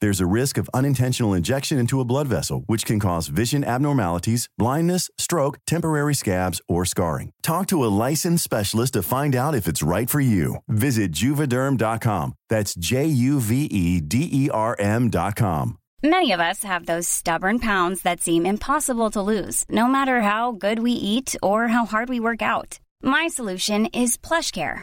There's a risk of unintentional injection into a blood vessel, which can cause vision abnormalities, blindness, stroke, temporary scabs, or scarring. Talk to a licensed specialist to find out if it's right for you. Visit juvederm.com. That's J U V E D E R M.com. Many of us have those stubborn pounds that seem impossible to lose, no matter how good we eat or how hard we work out. My solution is PlushCare.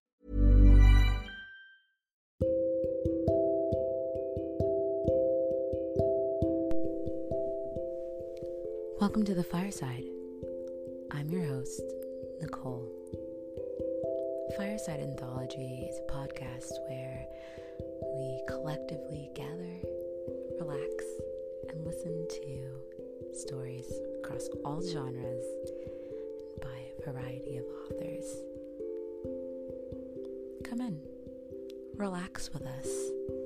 Welcome to the fireside. I'm your host, Nicole. Fireside Anthology is a podcast where we collectively gather, relax, and listen to stories across all genres by a variety of authors. Come in, relax with us.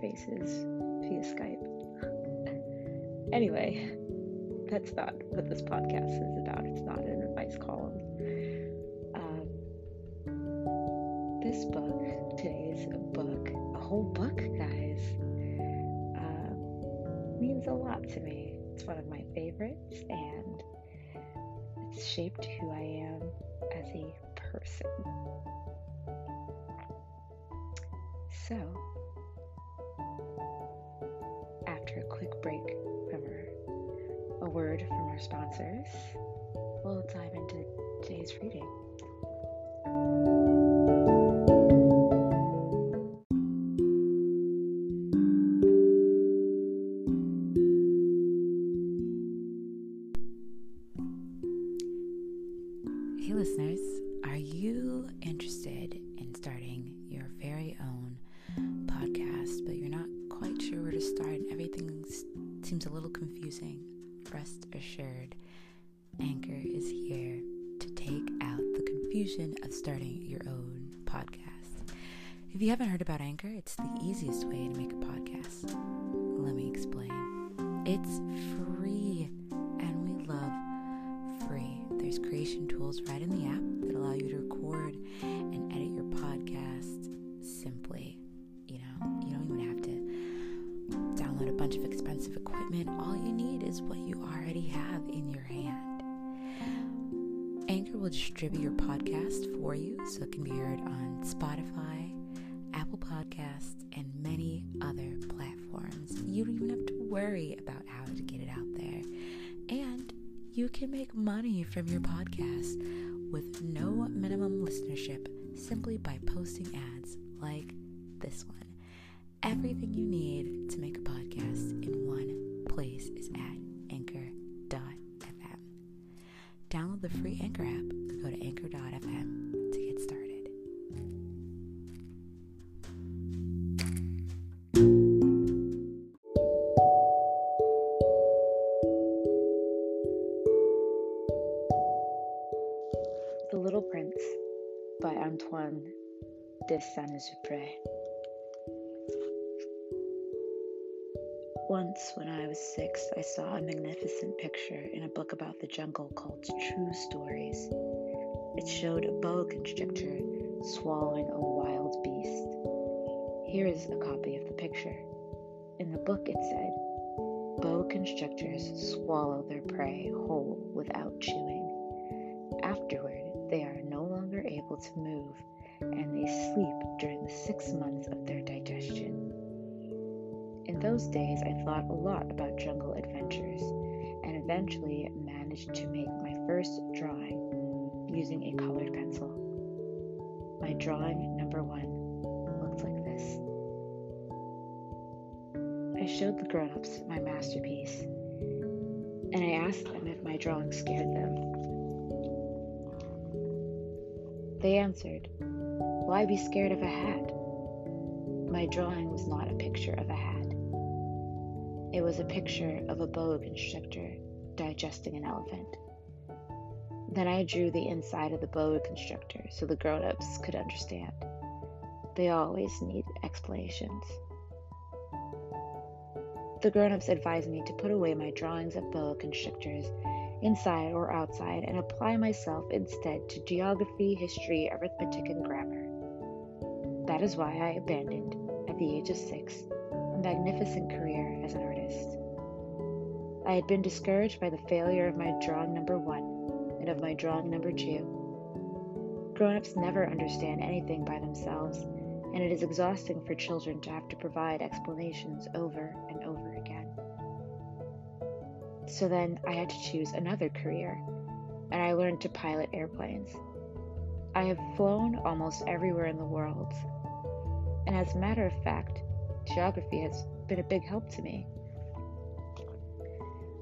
Faces via Skype. Anyway, that's not what this podcast is about. It's not an advice column. Um, this book, today's book, a whole book, guys, um, means a lot to me. It's one of my favorites, and it's shaped who I am as a person. So, sponsors, we'll dive into today's reading. Hey, listeners, are you interested in starting your very own podcast, but you're not quite sure where to start and everything seems a little confusing? Rest assured, Anchor is here to take out the confusion of starting your own podcast. If you haven't heard about Anchor, it's the easiest way to make a podcast. Let me explain. It's free, and we love free. There's creation tools right in the app that allow you to record and edit your podcast simply. You know, bunch of expensive equipment. All you need is what you already have in your hand. Anchor will distribute your podcast for you so it can be heard on Spotify, Apple Podcasts, and many other platforms. You don't even have to worry about how to get it out there. And you can make money from your podcast with no minimum listenership simply by posting ads like this one. Everything you need to make a podcast in one place is at anchor.fm. Download the free Anchor app go to anchor.fm to get started. The Little Prince by Antoine de Saint-Exupéry. Once, when I was six, I saw a magnificent picture in a book about the jungle called True Stories. It showed a boa constrictor swallowing a wild beast. Here is a copy of the picture. In the book, it said, Boa constrictors swallow their prey whole without chewing. Afterward, they are no longer able to move and they sleep during the six months of their digestion. In those days, I thought a lot about jungle adventures and eventually managed to make my first drawing using a colored pencil. My drawing number one looked like this. I showed the grown ups my masterpiece and I asked them if my drawing scared them. They answered, Why be scared of a hat? My drawing was not a picture of a hat. It was a picture of a boa constrictor digesting an elephant. Then I drew the inside of the boa constrictor so the grown ups could understand. They always need explanations. The grown ups advised me to put away my drawings of boa constrictors inside or outside, and apply myself instead to geography, history, arithmetic, and grammar. That is why I abandoned, at the age of six, magnificent career as an artist. I had been discouraged by the failure of my drawing number one and of my drawing number two. Grown ups never understand anything by themselves, and it is exhausting for children to have to provide explanations over and over again. So then I had to choose another career, and I learned to pilot airplanes. I have flown almost everywhere in the world, and as a matter of fact, geography has been a big help to me.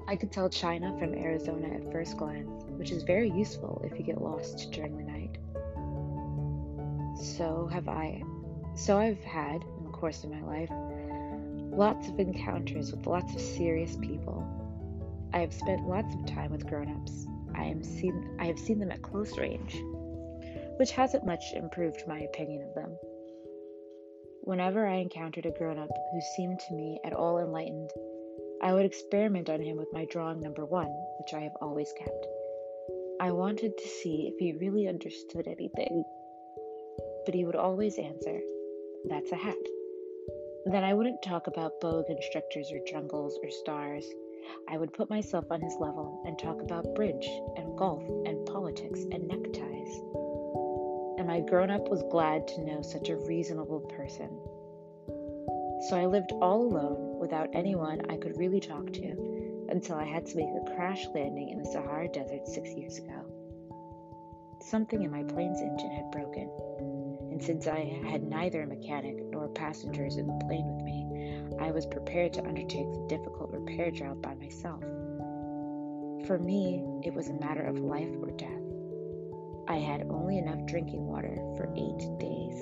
I could tell China from Arizona at first glance, which is very useful if you get lost during the night. So have I. So I've had, in the course of my life, lots of encounters with lots of serious people I have spent lots of time with grown-ups. I am seen I have seen them at close range, which hasn't much improved my opinion of them. Whenever I encountered a grown-up who seemed to me at all enlightened, I would experiment on him with my drawing number one, which I have always kept. I wanted to see if he really understood anything, but he would always answer, That's a hat. Then I wouldn't talk about boa constrictors or jungles or stars. I would put myself on his level and talk about bridge and golf and politics and neckties. My grown up was glad to know such a reasonable person. So I lived all alone without anyone I could really talk to until I had to make a crash landing in the Sahara Desert six years ago. Something in my plane's engine had broken, and since I had neither a mechanic nor passengers in the plane with me, I was prepared to undertake the difficult repair job by myself. For me, it was a matter of life or death. I had only enough drinking water for eight days.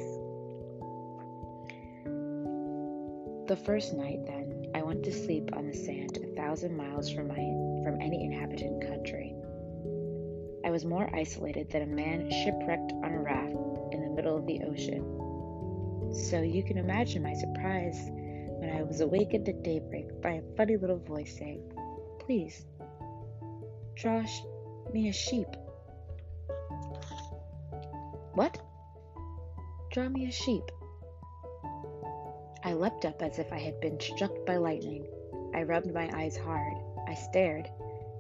The first night, then, I went to sleep on the sand a thousand miles from, my, from any inhabited country. I was more isolated than a man shipwrecked on a raft in the middle of the ocean. So you can imagine my surprise when I was awakened at daybreak by a funny little voice saying, Please, draw me a sheep. What? Draw me a sheep. I leapt up as if I had been struck by lightning. I rubbed my eyes hard. I stared,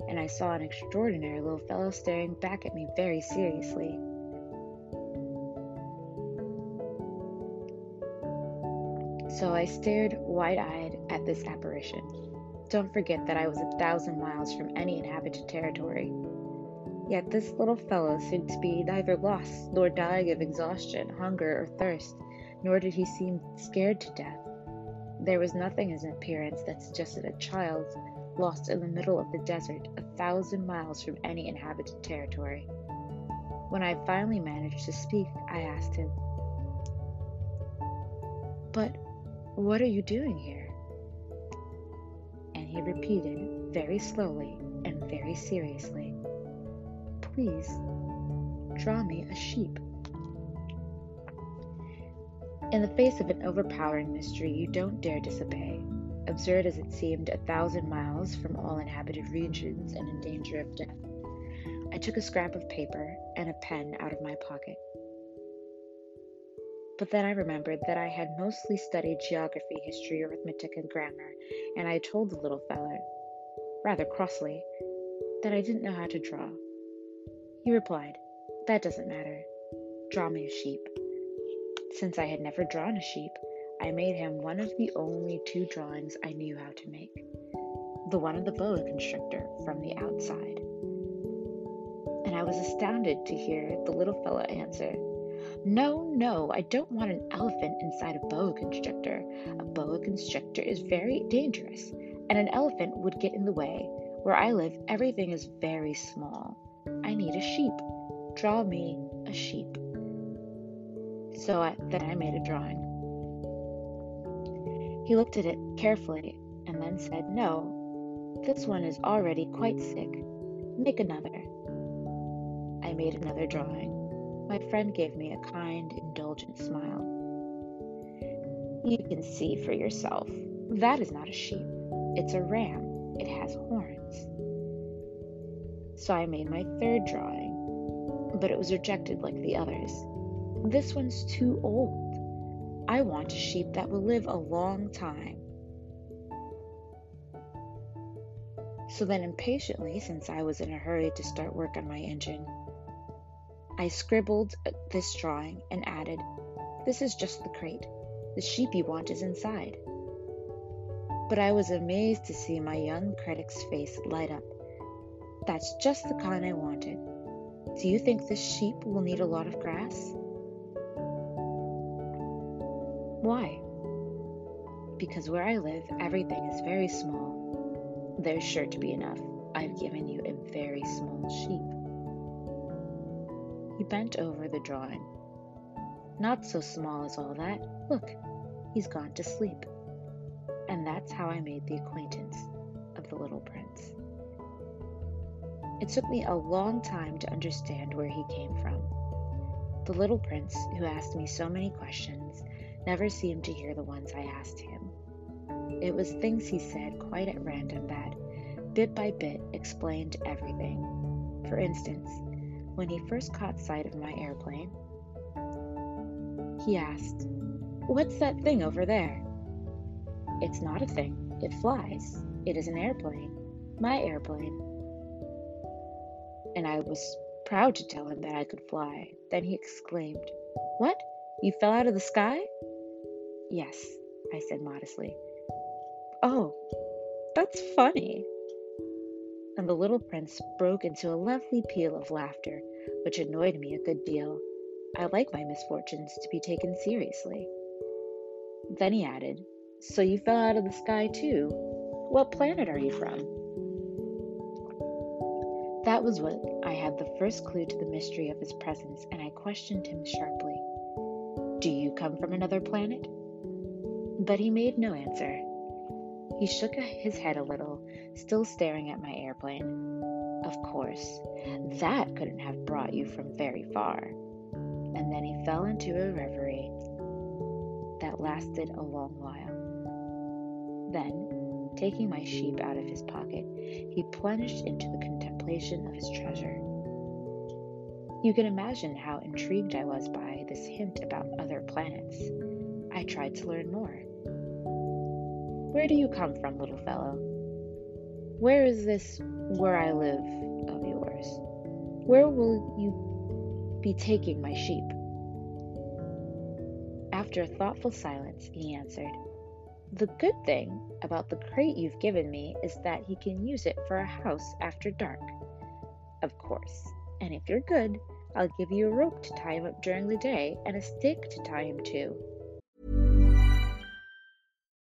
and I saw an extraordinary little fellow staring back at me very seriously. So I stared wide eyed at this apparition. Don't forget that I was a thousand miles from any inhabited territory. Yet this little fellow seemed to be neither lost nor dying of exhaustion, hunger, or thirst, nor did he seem scared to death. There was nothing in his appearance that suggested a child lost in the middle of the desert, a thousand miles from any inhabited territory. When I finally managed to speak, I asked him, But what are you doing here? And he repeated very slowly and very seriously, Please draw me a sheep. In the face of an overpowering mystery, you don't dare disobey. Absurd as it seemed, a thousand miles from all inhabited regions and in danger of death. I took a scrap of paper and a pen out of my pocket. But then I remembered that I had mostly studied geography, history, arithmetic, and grammar, and I told the little fellow, rather crossly, that I didn't know how to draw. He replied, That doesn't matter. Draw me a sheep. Since I had never drawn a sheep, I made him one of the only two drawings I knew how to make the one of the boa constrictor from the outside and I was astounded to hear the little fellow answer, No, no, I don't want an elephant inside a boa constrictor. A boa constrictor is very dangerous, and an elephant would get in the way. Where I live, everything is very small. I need a sheep. Draw me a sheep. So I, then I made a drawing. He looked at it carefully and then said, No, this one is already quite sick. Make another. I made another drawing. My friend gave me a kind, indulgent smile. You can see for yourself. That is not a sheep. It's a ram. It has horns. So I made my third drawing, but it was rejected like the others. This one's too old. I want a sheep that will live a long time. So then, impatiently, since I was in a hurry to start work on my engine, I scribbled this drawing and added, This is just the crate. The sheep you want is inside. But I was amazed to see my young critic's face light up. That's just the kind I wanted. Do you think this sheep will need a lot of grass? Why? Because where I live, everything is very small. There's sure to be enough. I've given you a very small sheep. He bent over the drawing. Not so small as all that. Look, he's gone to sleep. And that's how I made the acquaintance of the little prince. It took me a long time to understand where he came from. The little prince, who asked me so many questions, never seemed to hear the ones I asked him. It was things he said quite at random that, bit by bit, explained everything. For instance, when he first caught sight of my airplane. He asked, What's that thing over there? It's not a thing, it flies. It is an airplane, my airplane. And I was proud to tell him that I could fly. Then he exclaimed, What? You fell out of the sky? Yes, I said modestly. Oh, that's funny and the little prince broke into a lovely peal of laughter, which annoyed me a good deal. I like my misfortunes to be taken seriously. Then he added, So you fell out of the sky too? What planet are you from? That was when I had the first clue to the mystery of his presence, and I questioned him sharply. Do you come from another planet? But he made no answer. He shook his head a little, still staring at my airplane. Of course, that couldn't have brought you from very far. And then he fell into a reverie that lasted a long while. Then, taking my sheep out of his pocket, he plunged into the contemplation of his treasure. You can imagine how intrigued I was by this hint about other planets. I tried to learn more. Where do you come from, little fellow? Where is this where I live of yours? Where will you be taking my sheep? After a thoughtful silence, he answered, The good thing about the crate you've given me is that he can use it for a house after dark. Of course. And if you're good, I'll give you a rope to tie him up during the day and a stick to tie him to.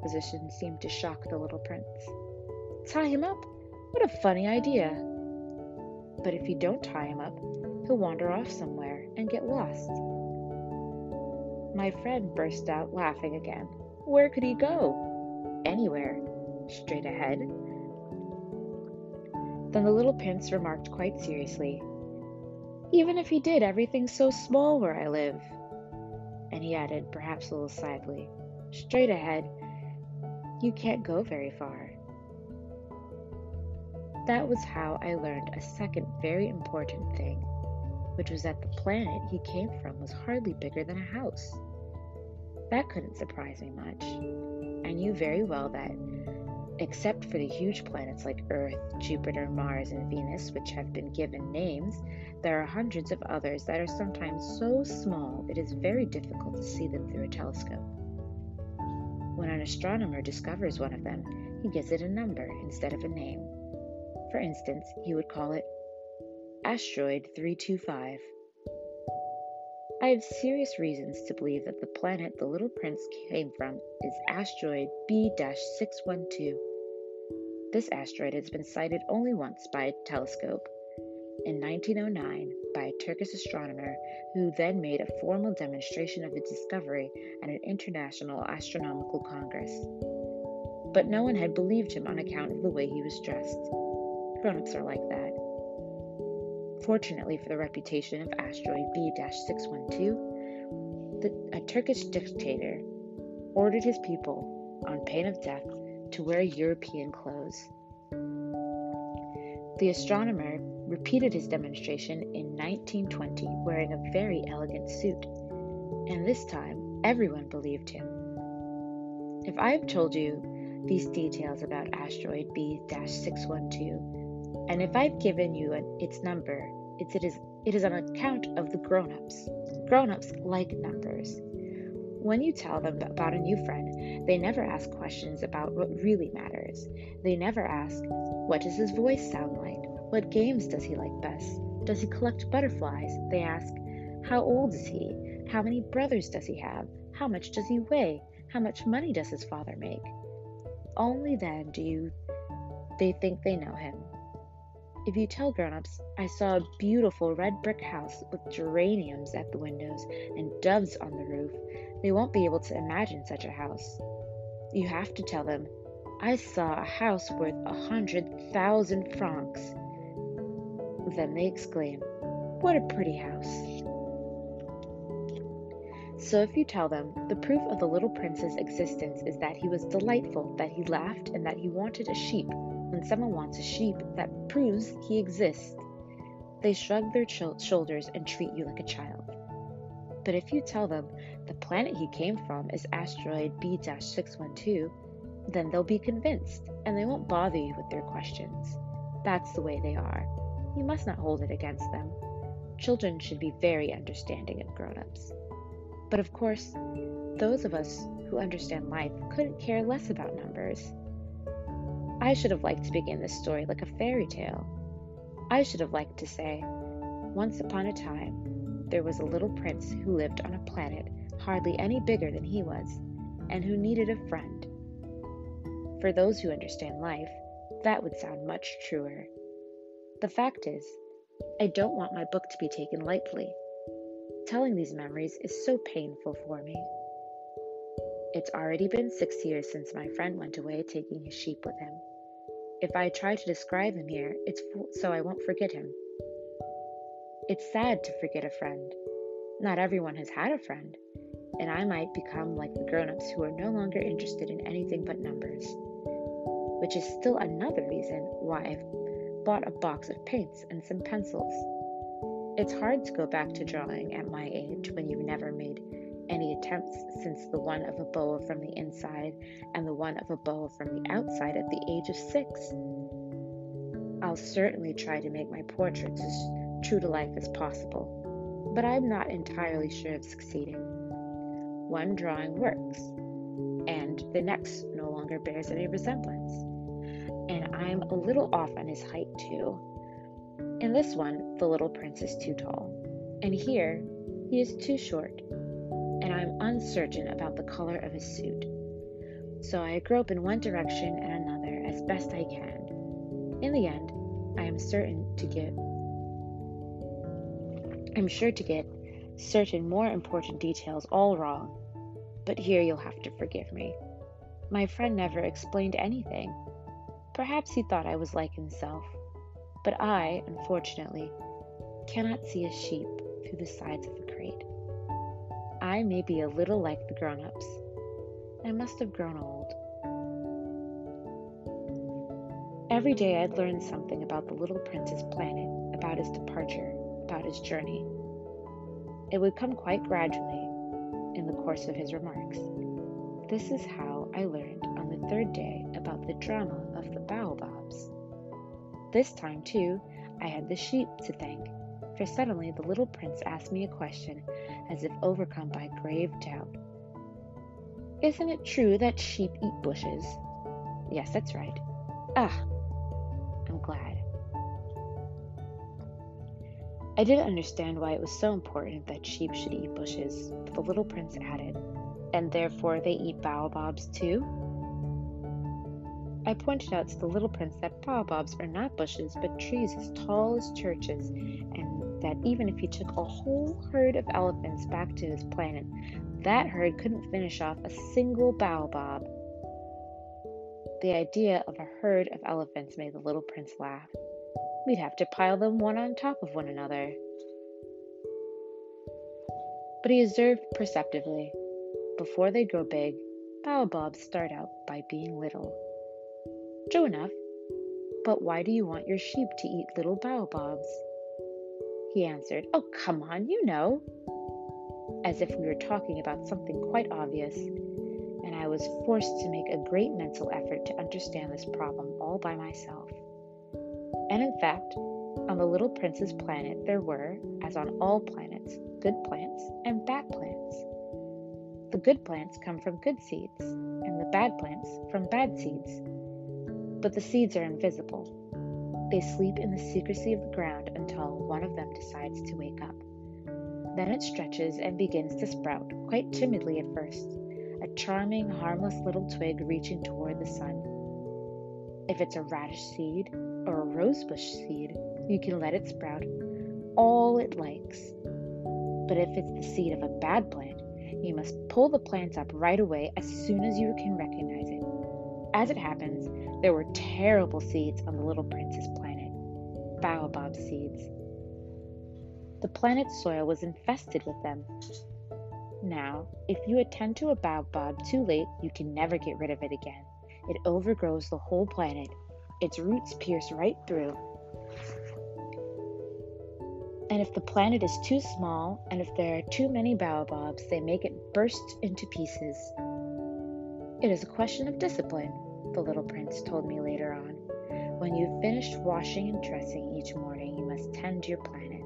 Proposition seemed to shock the little prince. Tie him up? What a funny idea! But if you don't tie him up, he'll wander off somewhere and get lost. My friend burst out laughing again. Where could he go? Anywhere. Straight ahead. Then the little prince remarked quite seriously, Even if he did, everything's so small where I live. And he added, perhaps a little sadly, Straight ahead, you can't go very far. That was how I learned a second very important thing, which was that the planet he came from was hardly bigger than a house. That couldn't surprise me much. I knew very well that, except for the huge planets like Earth, Jupiter, Mars, and Venus, which have been given names, there are hundreds of others that are sometimes so small it is very difficult to see them through a telescope. When an astronomer discovers one of them, he gives it a number instead of a name. For instance, he would call it Asteroid 325. I have serious reasons to believe that the planet the little prince came from is asteroid B 612. This asteroid has been sighted only once by a telescope, in 1909 by a Turkish astronomer who then made a formal demonstration of its discovery at an international astronomical congress. But no one had believed him on account of the way he was dressed. Grown-ups are like that. Fortunately for the reputation of asteroid B-612, a Turkish dictator ordered his people, on pain of death, to wear European clothes. The astronomer repeated his demonstration in 1920 wearing a very elegant suit, and this time everyone believed him. If I have told you these details about asteroid B 612, and if I've given you an, its number, it's, it is, It is on account of the grown ups. Grown ups like numbers. When you tell them about a new friend, they never ask questions about what really matters. They never ask, What does his voice sound like? What games does he like best? Does he collect butterflies? They ask, How old is he? How many brothers does he have? How much does he weigh? How much money does his father make? Only then do you they think they know him. If you tell grown-ups, I saw a beautiful red brick house with geraniums at the windows and doves on the roof, they won't be able to imagine such a house. You have to tell them, I saw a house worth a hundred thousand francs. Then they exclaim, What a pretty house! So if you tell them, the proof of the little prince's existence is that he was delightful, that he laughed, and that he wanted a sheep, when someone wants a sheep, that proves he exists. They shrug their shoulders and treat you like a child. But if you tell them the planet he came from is asteroid B 612, then they'll be convinced and they won't bother you with their questions. That's the way they are. You must not hold it against them. Children should be very understanding of grown ups. But of course, those of us who understand life couldn't care less about numbers. I should have liked to begin this story like a fairy tale. I should have liked to say, Once upon a time, there was a little prince who lived on a planet hardly any bigger than he was, and who needed a friend. For those who understand life, that would sound much truer. The fact is, I don't want my book to be taken lightly. Telling these memories is so painful for me. It's already been six years since my friend went away taking his sheep with him. If I try to describe him here, it's so I won't forget him. It's sad to forget a friend. Not everyone has had a friend, and I might become like the grown ups who are no longer interested in anything but numbers. Which is still another reason why I've bought a box of paints and some pencils. It's hard to go back to drawing at my age when you've never made any attempts since the one of a boa from the inside and the one of a boa from the outside at the age of six. I'll certainly try to make my portraits as true to life as possible, but I'm not entirely sure of succeeding. One drawing works, and the next no longer bears any resemblance. And I'm a little off on his height, too. In this one, the little prince is too tall, and here he is too short, and I'm uncertain about the color of his suit. So I grope in one direction and another as best I can. In the end, I am certain to get I'm sure to get certain more important details all wrong. But here you'll have to forgive me. My friend never explained anything. Perhaps he thought I was like himself. But I, unfortunately, cannot see a sheep through the sides of a crate. I may be a little like the grown ups. I must have grown old. Every day I'd learn something about the little prince's planet, about his departure, about his journey. It would come quite gradually in the course of his remarks. This is how I learned on the third day about the drama of the baobabs. This time, too, I had the sheep to thank, for suddenly the little prince asked me a question as if overcome by grave doubt. Isn't it true that sheep eat bushes? Yes, that's right. Ah, I'm glad. I didn't understand why it was so important that sheep should eat bushes, but the little prince added, and therefore they eat baobabs too? I pointed out to the little prince that baobabs are not bushes but trees as tall as churches, and that even if he took a whole herd of elephants back to his planet, that herd couldn't finish off a single baobab. The idea of a herd of elephants made the little prince laugh. We'd have to pile them one on top of one another. But he observed perceptively before they grow big, baobabs start out by being little. True enough. But why do you want your sheep to eat little baobabs? He answered, Oh, come on, you know. As if we were talking about something quite obvious, and I was forced to make a great mental effort to understand this problem all by myself. And in fact, On the little prince's planet, there were, as on all planets, good plants and bad plants. Good plants come from good seeds, and the bad plants from bad seeds. But the seeds are invisible. They sleep in the secrecy of the ground until one of them decides to wake up. Then it stretches and begins to sprout, quite timidly at first, a charming, harmless little twig reaching toward the sun. If it's a radish seed or a rosebush seed, you can let it sprout all it likes. But if it's the seed of a bad plant, you must pull the plants up right away as soon as you can recognize it. As it happens, there were terrible seeds on the little prince's planet baobab seeds. The planet's soil was infested with them. Now, if you attend to a baobab too late, you can never get rid of it again. It overgrows the whole planet. Its roots pierce right through. And if the planet is too small, and if there are too many baobabs, they make it burst into pieces. It is a question of discipline, the little prince told me later on. When you've finished washing and dressing each morning, you must tend your planet.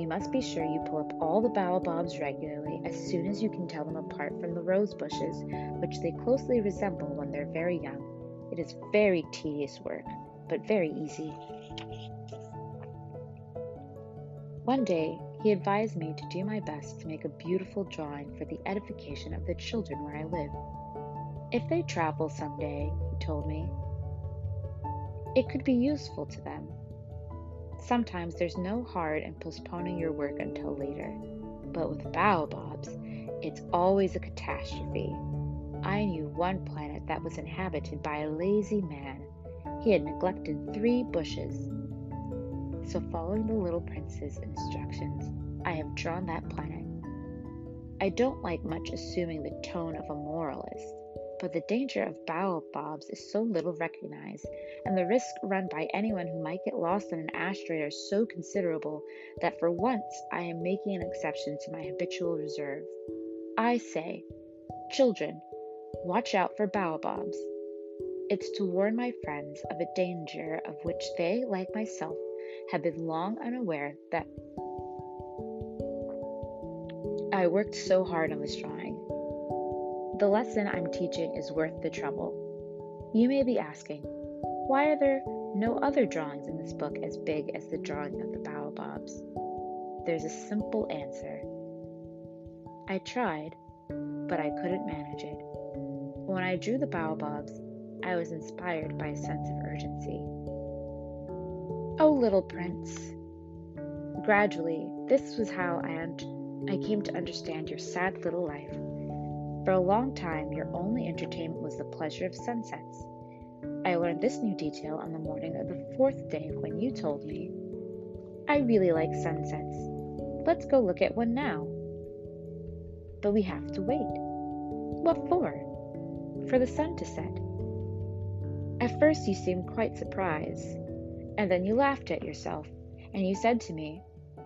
You must be sure you pull up all the baobabs regularly as soon as you can tell them apart from the rose bushes, which they closely resemble when they're very young. It is very tedious work, but very easy. One day, he advised me to do my best to make a beautiful drawing for the edification of the children where I live. If they travel someday, he told me, it could be useful to them. Sometimes there's no hard in postponing your work until later, but with baobabs, it's always a catastrophe. I knew one planet that was inhabited by a lazy man. He had neglected three bushes. So, following the little prince's instructions, I have drawn that planet. I don't like much assuming the tone of a moralist, but the danger of baobabs is so little recognized, and the risk run by anyone who might get lost in an asteroid are so considerable that for once I am making an exception to my habitual reserve. I say, children, watch out for baobabs. It's to warn my friends of a danger of which they, like myself, have been long unaware that I worked so hard on this drawing. The lesson I'm teaching is worth the trouble. You may be asking, why are there no other drawings in this book as big as the drawing of the baobabs? There's a simple answer. I tried, but I couldn't manage it. When I drew the baobabs, I was inspired by a sense of urgency. Oh, little prince. Gradually, this was how I, un- I came to understand your sad little life. For a long time, your only entertainment was the pleasure of sunsets. I learned this new detail on the morning of the fourth day when you told me, I really like sunsets. Let's go look at one now. But we have to wait. What for? For the sun to set. At first, you seemed quite surprised, and then you laughed at yourself, and you said to me,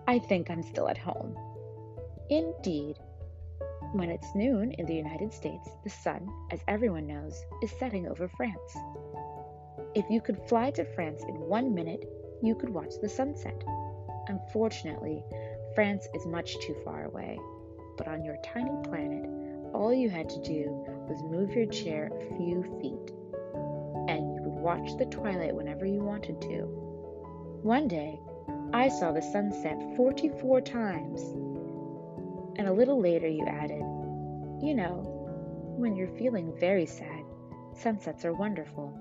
I think I'm still at home. Indeed, when it's noon in the United States, the sun, as everyone knows, is setting over France. If you could fly to France in one minute, you could watch the sunset. Unfortunately, France is much too far away, but on your tiny planet, all you had to do was move your chair a few feet, watch the twilight whenever you wanted to. One day, I saw the sunset 44 times and a little later, you added, You know, when you're feeling very sad, sunsets are wonderful.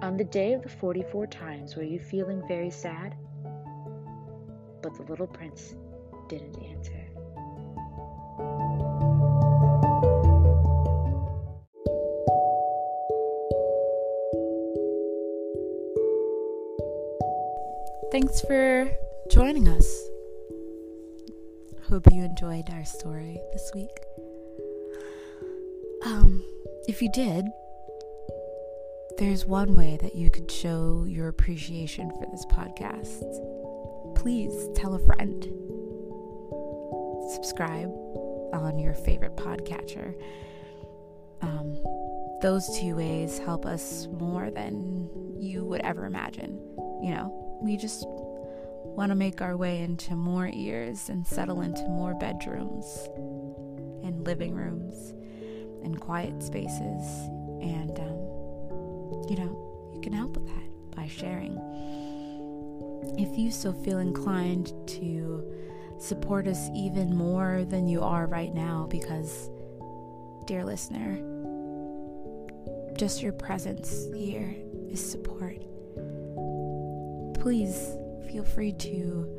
On the day of the 44 times, were you feeling very sad? But the little prince didn't answer. Thanks for joining us. Hope you enjoyed our story this week. Um, if you did, there's one way that you could show your appreciation for this podcast. Please tell a friend. Subscribe on your favorite podcatcher. Um, those two ways help us more than you would ever imagine. You know, we just want to make our way into more ears and settle into more bedrooms and living rooms and quiet spaces. And, um, you know, you can help with that by sharing. If you so feel inclined to support us even more than you are right now, because, dear listener, just your presence here is support. Please feel free to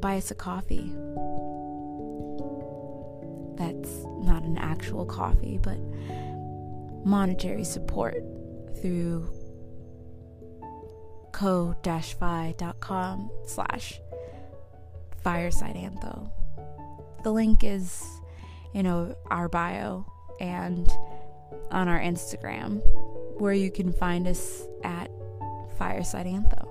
buy us a coffee. That's not an actual coffee, but monetary support through ko-fi.com slash fireside antho. The link is in our bio and on our Instagram, where you can find us at fireside antho.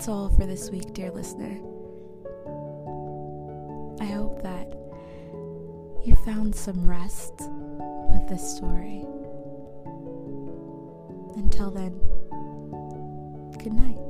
That's all for this week, dear listener. I hope that you found some rest with this story. Until then, good night.